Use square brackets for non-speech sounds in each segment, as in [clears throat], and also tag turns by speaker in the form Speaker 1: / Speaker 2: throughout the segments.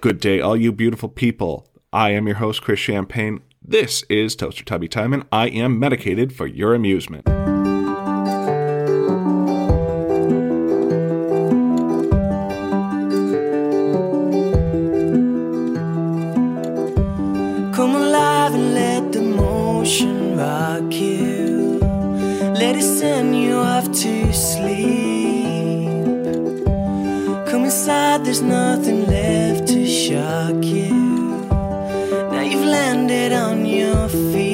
Speaker 1: Good day, all you beautiful people. I am your host, Chris Champagne. This is Toaster Tubby Time, and I am medicated for your amusement.
Speaker 2: Inside, there's nothing left to shock you. Now you've landed on your feet.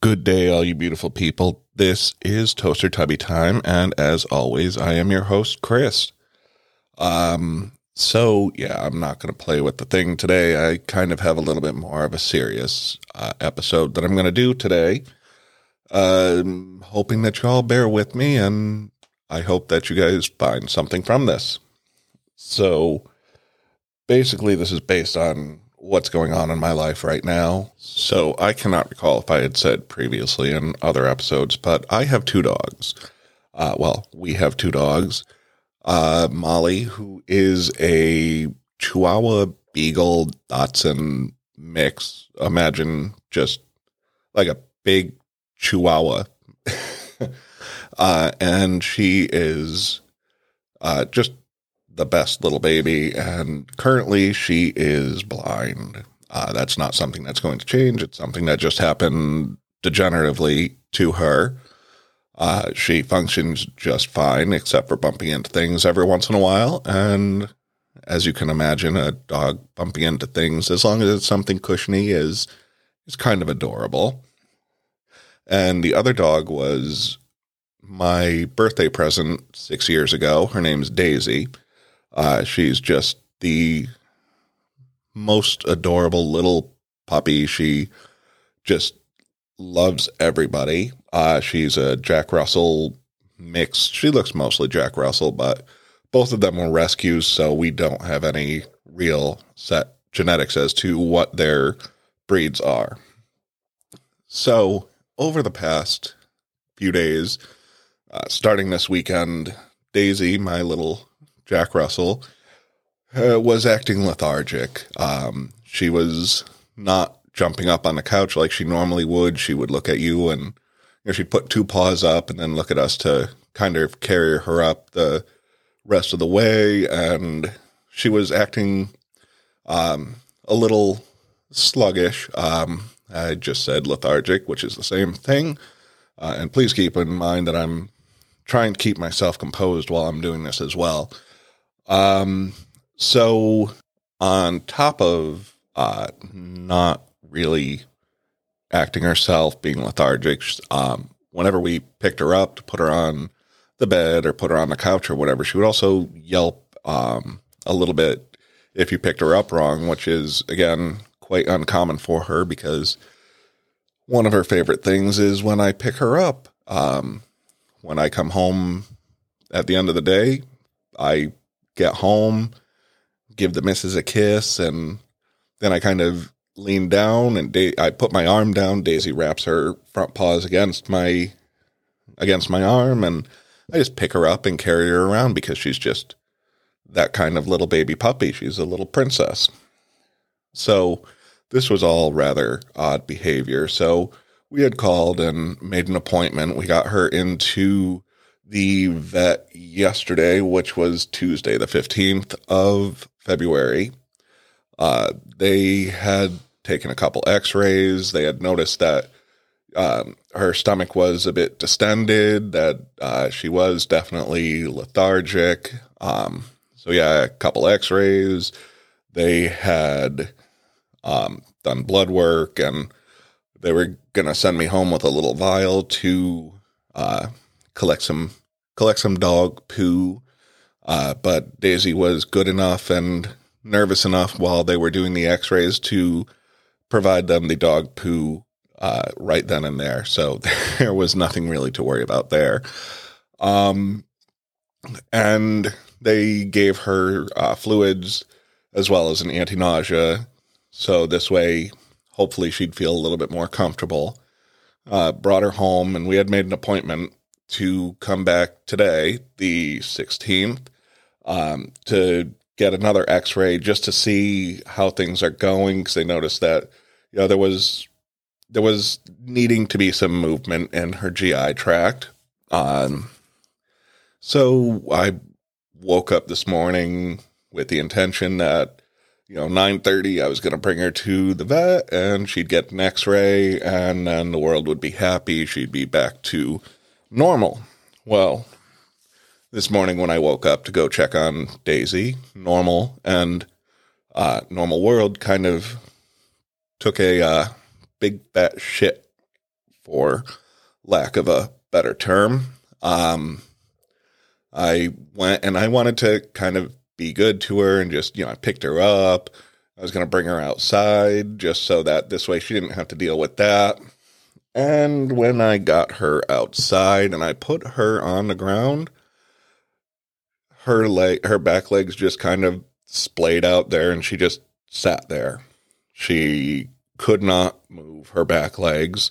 Speaker 1: Good day, all you beautiful people. This is Toaster Tubby Time, and as always, I am your host, Chris. Um, so yeah, I'm not going to play with the thing today. I kind of have a little bit more of a serious uh, episode that I'm going to do today. Um, hoping that you all bear with me, and I hope that you guys find something from this. So basically, this is based on what's going on in my life right now. So I cannot recall if I had said previously in other episodes, but I have two dogs. Uh, well, we have two dogs. Uh, Molly, who is a Chihuahua Beagle Dachshund mix. Imagine just like a big Chihuahua. [laughs] uh, and she is uh, just the best little baby. And currently, she is blind. Uh, that's not something that's going to change. It's something that just happened degeneratively to her. Uh, she functions just fine, except for bumping into things every once in a while. And as you can imagine, a dog bumping into things, as long as it's something cushiony, is is kind of adorable. And the other dog was my birthday present six years ago. Her name's Daisy. Uh, she's just the most adorable little puppy. She just loves everybody. Uh, she's a Jack Russell mix. She looks mostly Jack Russell, but both of them were rescues, so we don't have any real set genetics as to what their breeds are. So, over the past few days, uh, starting this weekend, Daisy, my little Jack Russell, uh, was acting lethargic. Um, she was not jumping up on the couch like she normally would. She would look at you and you know, she'd put two paws up and then look at us to kind of carry her up the rest of the way. And she was acting um, a little sluggish. Um, I just said lethargic, which is the same thing. Uh, and please keep in mind that I'm trying to keep myself composed while I'm doing this as well. Um, so, on top of uh, not really acting herself, being lethargic, um, whenever we picked her up to put her on the bed or put her on the couch or whatever, she would also yelp um, a little bit if you picked her up wrong, which is, again, quite uncommon for her because one of her favorite things is when I pick her up. Um, when I come home at the end of the day, I get home, give the missus a kiss, and then I kind of lean down and da- I put my arm down. Daisy wraps her front paws against my against my arm, and I just pick her up and carry her around because she's just that kind of little baby puppy. She's a little princess. So this was all rather odd behavior. So we had called and made an appointment. We got her into the vet yesterday, which was Tuesday, the 15th of February. Uh, they had taken a couple x rays. They had noticed that um, her stomach was a bit distended, that uh, she was definitely lethargic. Um, so, yeah, a couple x rays. They had um, done blood work and they were to send me home with a little vial to uh, collect some collect some dog poo. Uh, but Daisy was good enough and nervous enough while they were doing the X-rays to provide them the dog poo uh, right then and there. So [laughs] there was nothing really to worry about there. Um, and they gave her uh, fluids as well as an anti-nausea. So this way, hopefully, she'd feel a little bit more comfortable. Uh, brought her home, and we had made an appointment to come back today, the 16th, um, to get another X-ray just to see how things are going because they noticed that you know there was there was needing to be some movement in her GI tract. Um, so I woke up this morning with the intention that you know 9:30 I was going to bring her to the vet and she'd get an x-ray and then the world would be happy she'd be back to normal. Well, this morning when I woke up to go check on Daisy, normal and uh, normal world kind of took a uh, big fat shit for lack of a better term. Um, I went and I wanted to kind of be good to her and just, you know, I picked her up. I was going to bring her outside just so that this way she didn't have to deal with that. And when I got her outside and I put her on the ground, her leg, her back legs just kind of splayed out there and she just sat there. She could not move her back legs,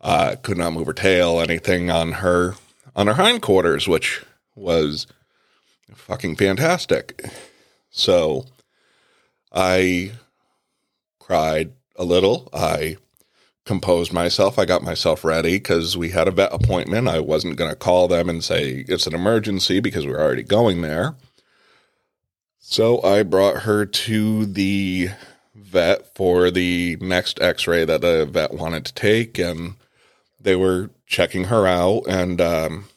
Speaker 1: uh, could not move her tail, anything on her on her hindquarters, which was fucking fantastic. So I cried a little. I composed myself. I got myself ready because we had a vet appointment. I wasn't going to call them and say it's an emergency because we are already going there. So I brought her to the vet for the next x ray that the vet wanted to take. And they were checking her out. And um,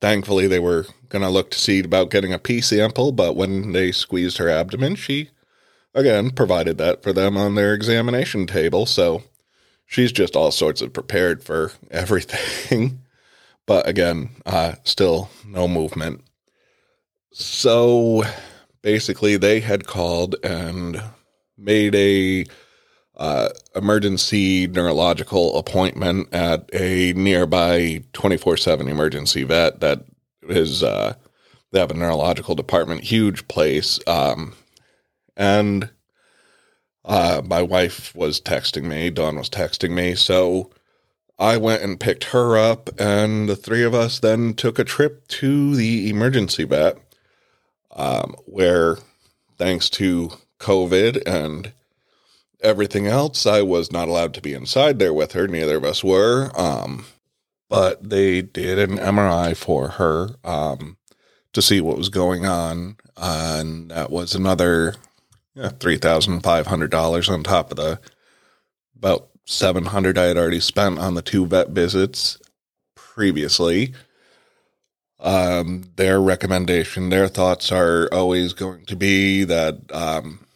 Speaker 1: thankfully, they were going to look to see about getting a pee sample. But when they squeezed her abdomen, she again provided that for them on their examination table. So she's just all sorts of prepared for [laughs] everything. but again, uh, still no movement. So basically, they had called and made a uh, emergency neurological appointment at a nearby 24 7 emergency vet that is, uh, they have a neurological department, huge place. Um, and uh, my wife was texting me, Dawn was texting me. So I went and picked her up, and the three of us then took a trip to the emergency vet, um, where thanks to COVID and everything else, I was not allowed to be inside there with her. Neither of us were. Um, but they did an MRI for her um, to see what was going on. and that was another yeah, $3,500 on top of the about 700 I had already spent on the two vet visits previously. Um, their recommendation, their thoughts are always going to be that um,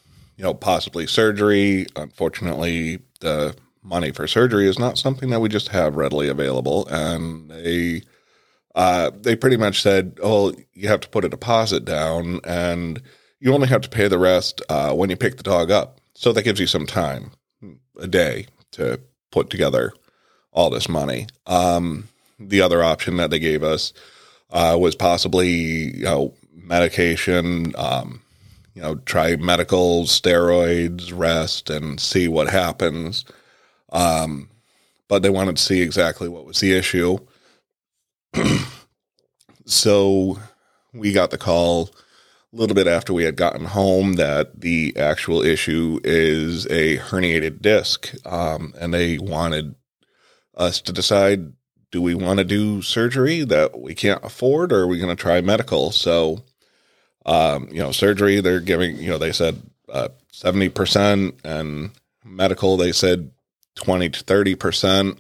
Speaker 1: you know, possibly surgery. Unfortunately, the money for surgery is not something that we just have readily available. And they, uh, they pretty much said, oh, you have to put a deposit down and you only have to pay the rest uh, when you pick the dog up. So that gives you some time, a day, to put together all this money. Um, the other option that they gave us uh, was possibly, you know, medication, um, you know, try medical steroids, rest, and see what happens. Um, but they wanted to see exactly what was the issue. [clears throat] so we got the call a little bit after we had gotten home that the actual issue is a herniated disc. Um, and they wanted us to decide do we want to do surgery that we can't afford or are we going to try medical? So um, you know, surgery, they're giving, you know, they said uh, 70%, and medical, they said 20 to 30%.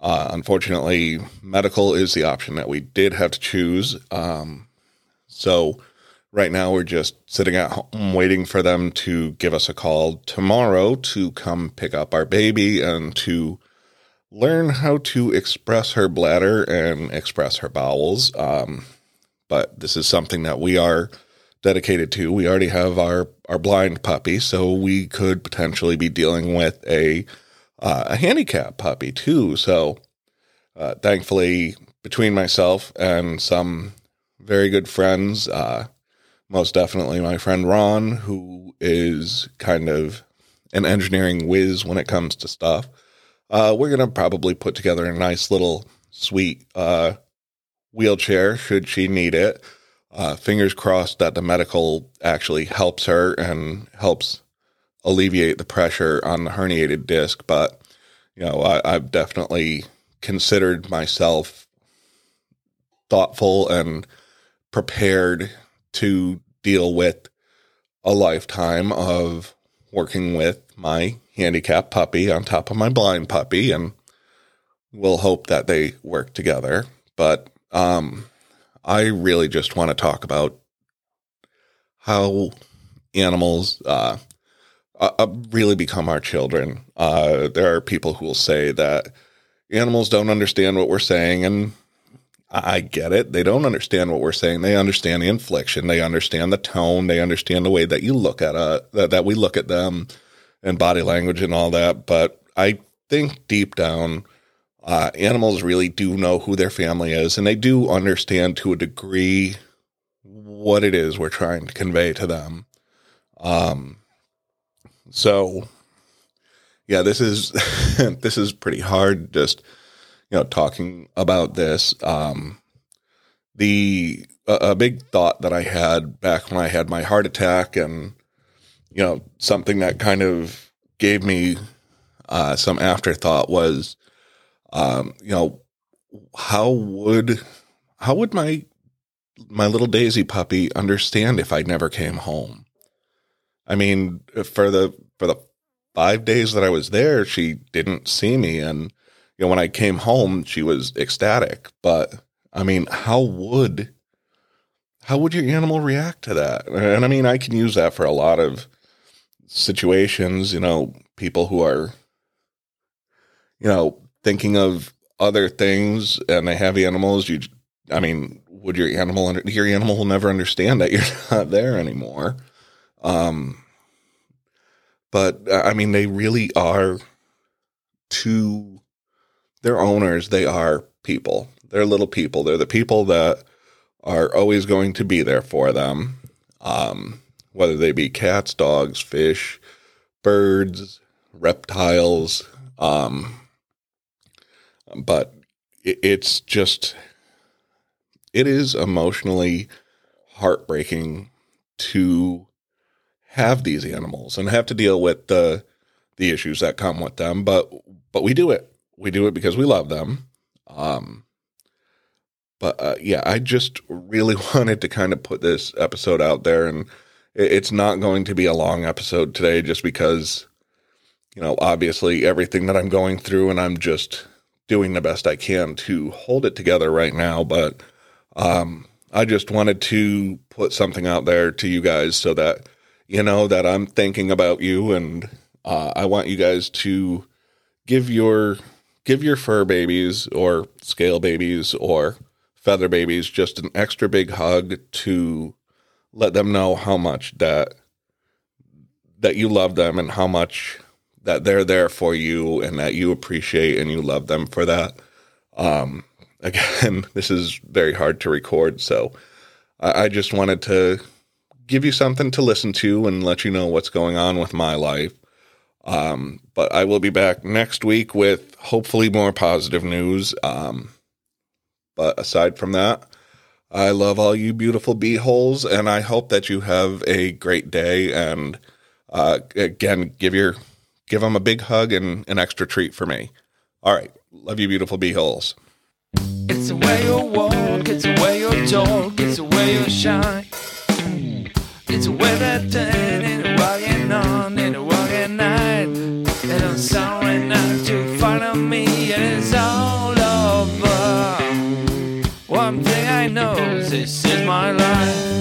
Speaker 1: Uh, unfortunately, medical is the option that we did have to choose. Um, so right now we're just sitting at home waiting for them to give us a call tomorrow to come pick up our baby and to learn how to express her bladder and express her bowels. Um, but this is something that we are dedicated to. We already have our our blind puppy, so we could potentially be dealing with a uh, a handicap puppy too. So, uh, thankfully, between myself and some very good friends, uh, most definitely my friend Ron, who is kind of an engineering whiz when it comes to stuff, uh, we're gonna probably put together a nice little sweet uh, wheelchair should she need it uh, fingers crossed that the medical actually helps her and helps alleviate the pressure on the herniated disc. But, you know, I, I've definitely considered myself thoughtful and prepared to deal with a lifetime of working with my handicapped puppy on top of my blind puppy and we'll hope that they work together but um i really just want to talk about how animals uh, uh, uh, really become our children uh there are people who will say that animals don't understand what we're saying and I get it. They don't understand what we're saying. They understand the inflection. They understand the tone. They understand the way that you look at uh that, that we look at them and body language and all that. But I think deep down, uh, animals really do know who their family is, and they do understand to a degree what it is we're trying to convey to them. Um, so yeah, this is [laughs] this is pretty hard. Just you know, talking about this. Um, the a, a big thought that I had back when I had my heart attack, and you know, something that kind of gave me uh, some afterthought was, um, you know, how would how would my my little Daisy puppy understand if I never came home? I mean, for the for the five days that I was there, she didn't see me, and you know, when I came home, she was ecstatic. But I mean, how would how would your animal react to that? And I mean, I can use that for a lot of situations. You know, people who are, you know, thinking of other things and they have animals. You, I mean, would your animal your animal will never understand that [laughs] you're not there anymore. Um, but I mean, they really are to their owners. They are people. They're little people. They're the people that are always going to be there for them. Um, whether they be cats, dogs, fish, birds, reptiles. Um, but it, it's just, it is emotionally heartbreaking to have these animals and have to deal with the the issues that come with them. But but we do it. We do it because we love them. Um, but uh, yeah, I just really [laughs] wanted to kind of put this episode out there, and it's not going to be a long episode today, just because you know obviously everything that I'm going through, and I'm just doing the best I can to hold it together right now. But um, I just wanted to put something out there to you guys so that you know that I'm thinking about you, and uh, I want you guys to give your give your fur babies or scale babies or feather babies just an extra big hug to let them know how much that that you love them and how much that they're there for you and that you appreciate and you love them for that. Um, [laughs] again, this is very hard to record, so I, I just wanted to give you something to listen to and let you know what's going on with my life. Um, but I will be back next week with hopefully more positive news. Um, but aside from that, I love all you beautiful bee holes, and I hope that you have a great day. And uh, again, give your give them a big hug and an extra treat for me. All right, love you, beautiful bee holes.
Speaker 2: It's the way you walk, it's the way you talk, it's the way you shine. It's the way that turn and walking on and walking night. And I'm sorry not to follow me, and it's all over. One thing I know, this is my life.